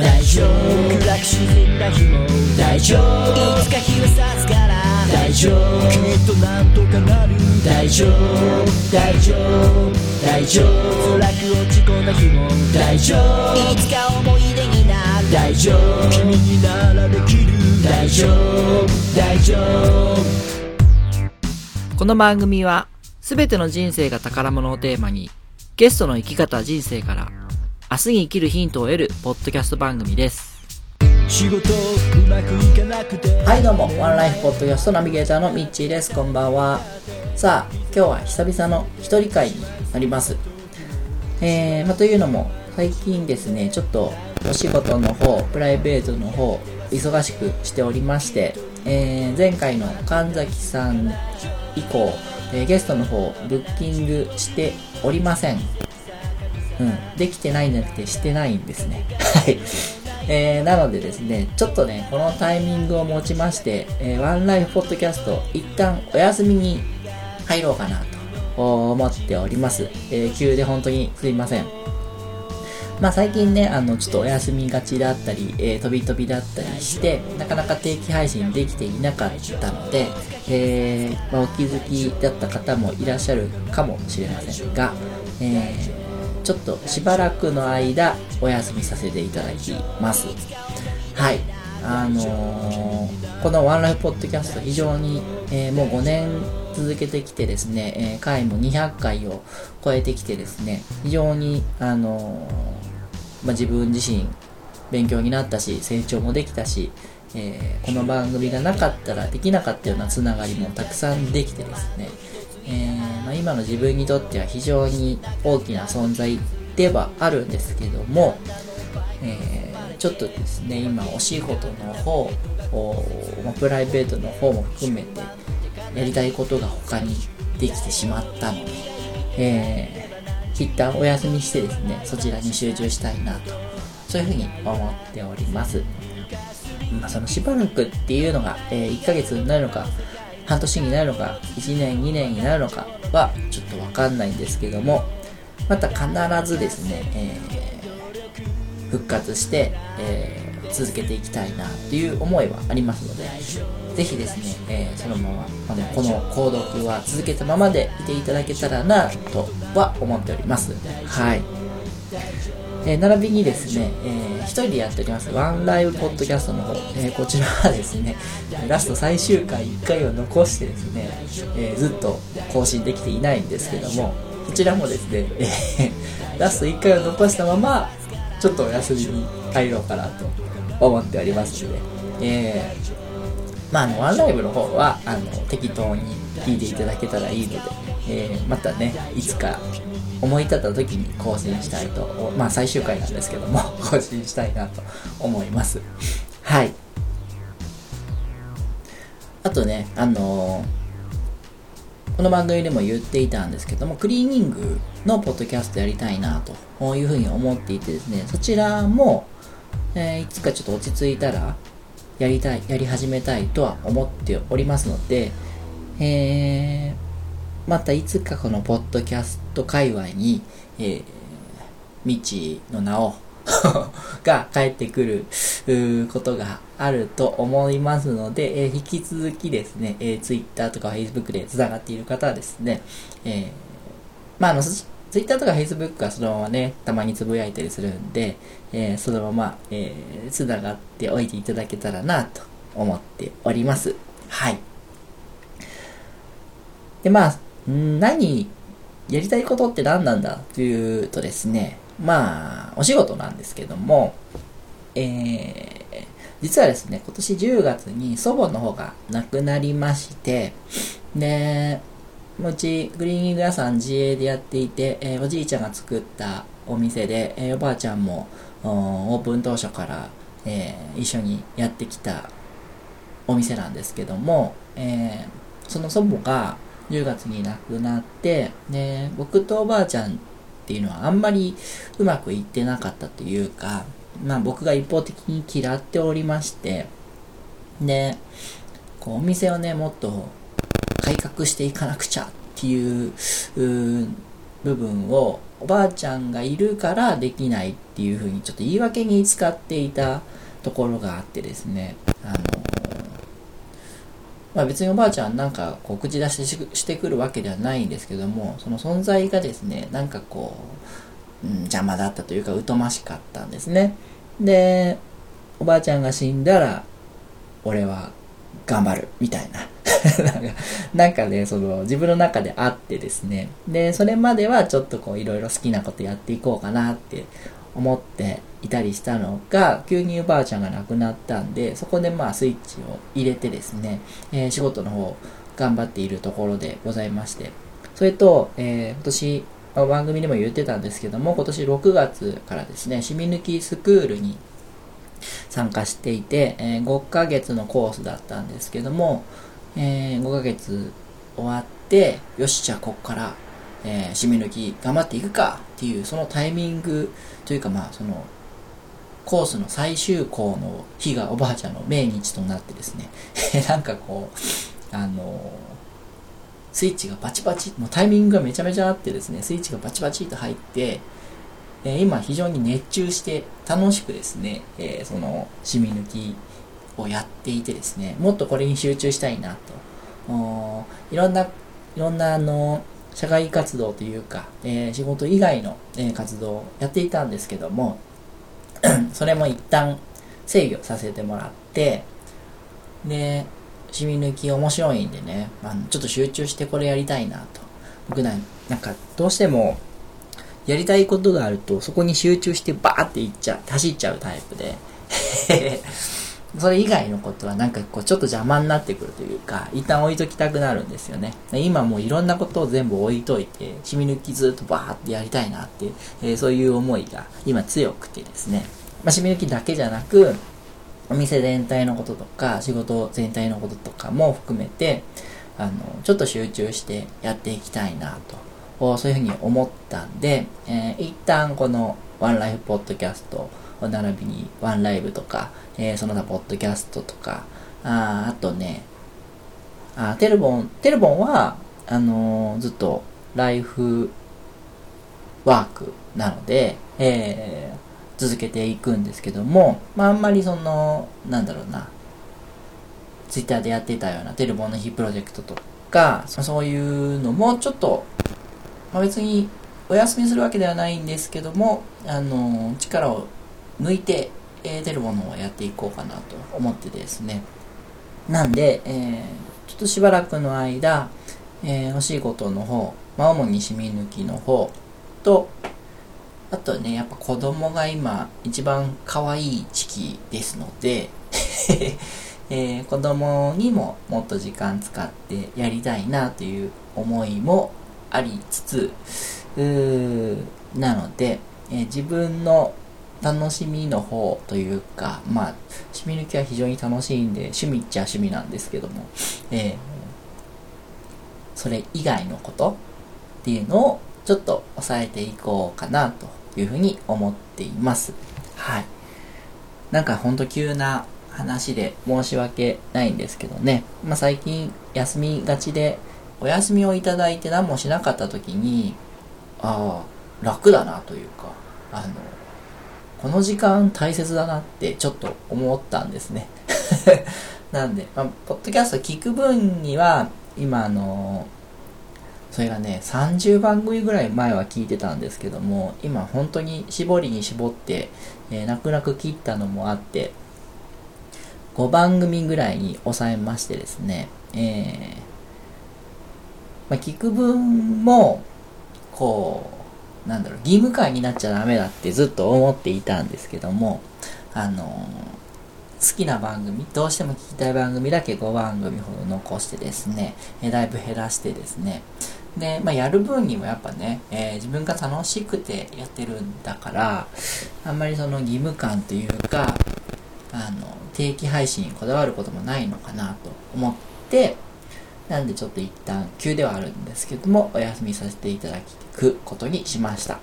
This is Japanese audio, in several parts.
大丈夫。暗く沈んだ日も大丈夫。いつか日は差すから大丈夫。きっとなんとかなる大丈夫。大丈夫。大丈夫。辛く落ち込んだ日も大丈夫。いつか思い出になる大丈夫。君にならできる大丈夫。大丈夫。この番組は、すべての人生が宝物をテーマに、ゲストの生き方人生から、明日に生きるヒントを得るポッドキャスト番組です。仕事うまくいかなくてはいどうも、ワンライフポッドキャストナビゲーターのミッチーです。こんばんは。さあ、今日は久々の一人会になります。えー、まあ、というのも、最近ですね、ちょっとお仕事の方、プライベートの方、忙しくしておりまして、えー、前回の神崎さん以降、えーゲストの方、ブッキングしておりません。うん、できてないんじゃなくてしてないんですね。はい。えー、なのでですね、ちょっとね、このタイミングを持ちまして、えーワンライフポッドキャスト、一旦お休みに入ろうかなと思っております。えー急で本当にすいません。まあ最近ね、あの、ちょっとお休みがちだったり、えー飛び飛びだったりして、なかなか定期配信できていなかったので、えーまあ、お気づきだった方もいらっしゃるかもしれませんが、えーちょっとしばらくの間お休みさせていただきます。はい。あのーこのワンライフポッドキャスト非常に、えーもう5年続けてきてですね、えー回も200回を超えてきてですね、非常に、あのーまあ、自分自身勉強になったし、成長もできたし、えーこの番組がなかったらできなかったようなつながりもたくさんできてですね、えーまあ、今の自分にとっては非常に大きな存在ではあるんですけども、えーちょっとですね今お仕事の方おまプライベートの方も含めてやりたいことが他にできてしまったので、えー、一旦お休みしてですねそちらに集中したいなとそういうふうに思っております。まあ、そのしばらくっていうのが、えー1ヶ月になるのか半年になるのか1年2年になるのかはちょっとわかんないんですけどもまた必ずですね、えー復活して、えー続けていきたいなっていう思いはありますのでぜひですね、えーそのままあのこの購読は続けたままでいていただけたらなとは思っております。はい。えー並びにですね、えー一人でやっております。ワンライブポッドキャストの方、えーこちらはですねラスト最終回1回を残してですね、えーずっと更新できていないんですけどもこちらもですね、えーラスト1回を残したままちょっとお休みに入ろうかなと思っておりますので、えーまあ、あの、ワンライブの方は、あの、適当に聞いていただけたらいいので、えーまたね、いつか思い立った時に更新したいと、まあ、最終回なんですけども、更新したいなと思います。はい。あとね、あのーこの番組でも言っていたんですけども、クリーニングのポッドキャストやりたいなというふうに思っていてですね、そちらも、えーいつかちょっと落ち着いたら、やりたい、やり始めたいとは思っておりますので、えーまたいつかこのポッドキャスト界隈に、えー、未知の名を が帰ってくることがあると思いますので、えー引き続きですね、えー、Twitter とか Facebook で繋がっている方はですね、えーまあ、あの、ツイッターとかフェイスブックはそのままね、たまにつぶやいたりするんで、えーそのまま、えー、つながっておいていただけたらなと思っております。はい。で、まあ、何、やりたいことって何なんだというとですね、まあ、お仕事なんですけども、えー、実はですね、今年10月に祖母の方が亡くなりまして、で、うちクリーニング屋さん自営でやっていて、えーおじいちゃんが作ったお店で、えーおばあちゃんもオープン当初から、えー一緒にやってきたお店なんですけども、えーその祖母が10月に亡くなってで僕とおばあちゃんっていうのはあんまりうまくいってなかったというか、まあ、僕が一方的に嫌っておりましてでこうお店をねもっと改革していかなくちゃっていう部分をおばあちゃんがいるからできないっていうふうにちょっと言い訳に使っていたところがあってですね、あのまあ、別におばあちゃんなんかこう口出ししてくるわけではないんですけどもその存在がですねなんかこう、うん、邪魔だったというか疎ましかったんですね。でおばあちゃんが死んだら俺は頑張るみたいな。なんかねその自分の中であってですね。でそれまではちょっとこういろいろ好きなことやっていこうかなって思っていたりしたのが、急におばあちゃんが亡くなったんで、そこでまあスイッチを入れてですね、えー、仕事の方頑張っているところでございまして、それと、えー、今年、番組でも言ってたんですけども、今年6月からですね、シミ抜きスクールに参加していて、えー、5ヶ月のコースだったんですけども、えー、5ヶ月終わって、よし、じゃあこっからえー、締め抜き頑張っていくかっていうそのタイミングというかまあそのコースの最終校の日がおばあちゃんの命日となってですね。なんかこうあのスイッチがバチバチもうタイミングがめちゃめちゃあってですねスイッチがバチバチと入って、えー、今非常に熱中して楽しくですね、えー、その染み抜きをやっていてですねもっとこれに集中したいなと。いろんないろんなあの社会活動というか、えー、仕事以外の、え、活動をやっていたんですけども、それも一旦制御させてもらって、で、染み抜き面白いんでね、あのちょっと集中してこれやりたいなと。僕ななんかどうしてもやりたいことがあるとそこに集中してバーっていっちゃう、走っちゃうタイプでそれ以外のことはなんかこうちょっと邪魔になってくるというか、一旦置いときたくなるんですよね。今もういろんなことを全部置いといて、染み抜きずっとバーってやりたいなって、えー、そういう思いが今強くてですね。まあ、染み抜きだけじゃなく、お店全体のこととか、仕事全体のこととかも含めて、あの、ちょっと集中してやっていきたいなと、そういうふうに思ったんで、えー、一旦このワンライフポッドキャスト並びにワンライブとか、えー、その他ポッドキャストとか、ああとね、あテルボン、テルボンは、あのー、ずっとライフワークなので、えー、続けていくんですけども、まあ、あんまりその、なんだろうな、ツイッターでやってたようなテルボンの日プロジェクトとか、そういうのもちょっと、まあ、別にお休みするわけではないんですけども、あのー、力を抜いて、え、出るものをやっていこうかなと思ってですね。なんで、え、ちょっとしばらくの間、えー、お仕事の方、まあ、主に染み抜きの方と、あとね、やっぱ子供が今一番可愛い時期ですので えー、子供にももっと時間使ってやりたいなという思いもありつつ、なので、えー、自分の楽しみの方というか、まあ、染み抜きは非常に楽しいんで、趣味っちゃ趣味なんですけども、えー、それ以外のことっていうのをちょっと抑えていこうかなというふうに思っています。はい。なんかほんと急な話で申し訳ないんですけどね。まあ最近休みがちで、お休みをいただいて何もしなかった時に、ああ、楽だなというか、あの、この時間大切だなってちょっと思ったんですね。なんで、まあ、ポッドキャスト聞く分には、今あのそれがね、30番組ぐらい前は聞いてたんですけども、今本当に絞りに絞って、えー、泣く泣く切ったのもあって、5番組ぐらいに抑えましてですね、えー、まあ、聞く分も、こう、なんだろう、義務感になっちゃダメだってずっと思っていたんですけども、あの、好きな番組、どうしても聞きたい番組だけ5番組ほど残してですね、えだいぶ減らしてですね、で、まあ、やる分にもやっぱね、えー、自分が楽しくてやってるんだから、あんまりその義務感というか、あの、定期配信にこだわることもないのかなと思って、なんでちょっと一旦急ではあるんですけども、お休みさせていただくことにしました。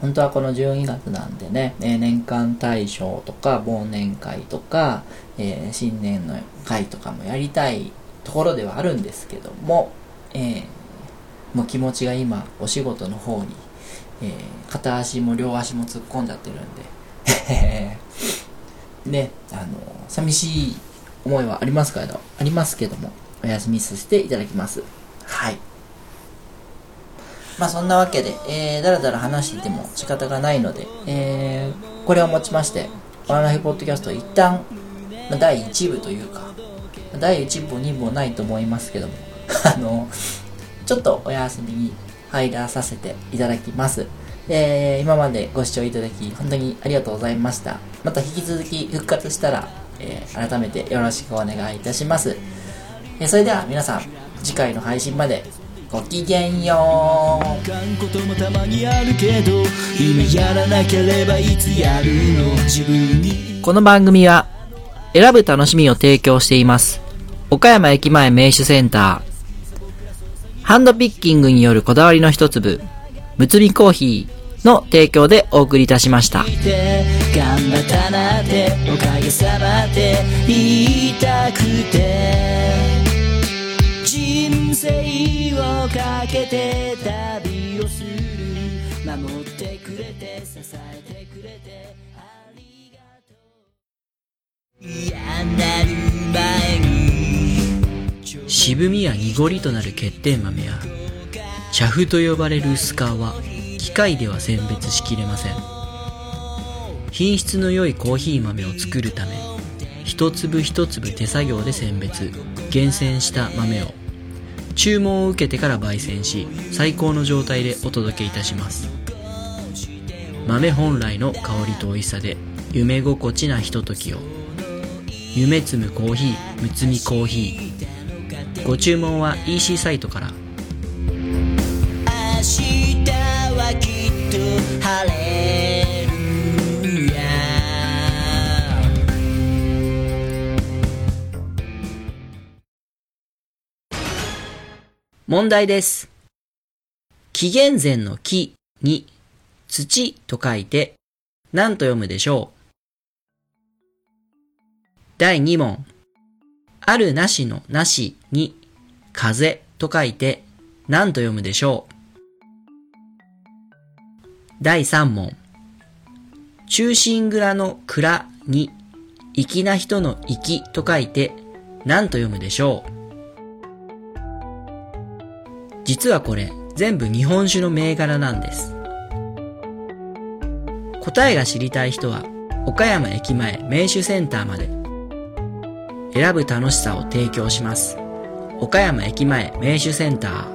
本当はこの12月なんでね、え、年間大賞とか忘年会とか、えー、新年の会とかもやりたいところではあるんですけども、えー、もう気持ちが今お仕事の方に、えー、片足も両足も突っ込んじゃってるんで ねあの寂しい思いはありますけどありますけどもお休みさせていただきますはいまあそんなわけで、えー、だらだら話してても仕方がないので、えー、これをもちまして、ワンライフポッドキャスト一旦、まあ、第1部というか、第1部、2部もないと思いますけども、あの、ちょっとお休みに入らさせていただきます。えー、今までご視聴いただき、本当にありがとうございました。また引き続き復活したら、えー、改めてよろしくお願いいたします。えー、それでは皆さん、次回の配信までごきげんよう。こともたまにあるけど今やらなければいつやるの？自分に。この番組は選ぶ楽しみを提供しています。岡山駅前名手センター。ハンドピッキングによるこだわりの一粒。むつみコーヒーの提供でお送りいたしました。頑張ったなっておかげさまで言いたくてをかけて旅をする守ってくれて支えてくれてありがとう。嫌なる前に渋みや濁りとなる欠点豆や茶フと呼ばれる薄皮は機械では選別しきれません。品質の良いコーヒー豆を作るため一粒一粒手作業で選別。厳選した豆を注文を受けてから焙煎し最高の状態でお届けいたします。豆本来の香りと美味しさで夢心地なひとときを。夢摘むコーヒーむつみコーヒー。ご注文は EC サイトから。明日はきっと晴れ。問題です。紀元前の木に土と書いて何と読むでしょう？第2問。あるなしのなしに風と書いて何と読むでしょう？第3問。中心蔵の蔵に粋な人の粋と書いて何と読むでしょう？実はこれ全部日本酒の銘柄なんです。答えが知りたい人は岡山駅前名酒センターまで選ぶ楽しさを提供します。岡山駅前名酒センター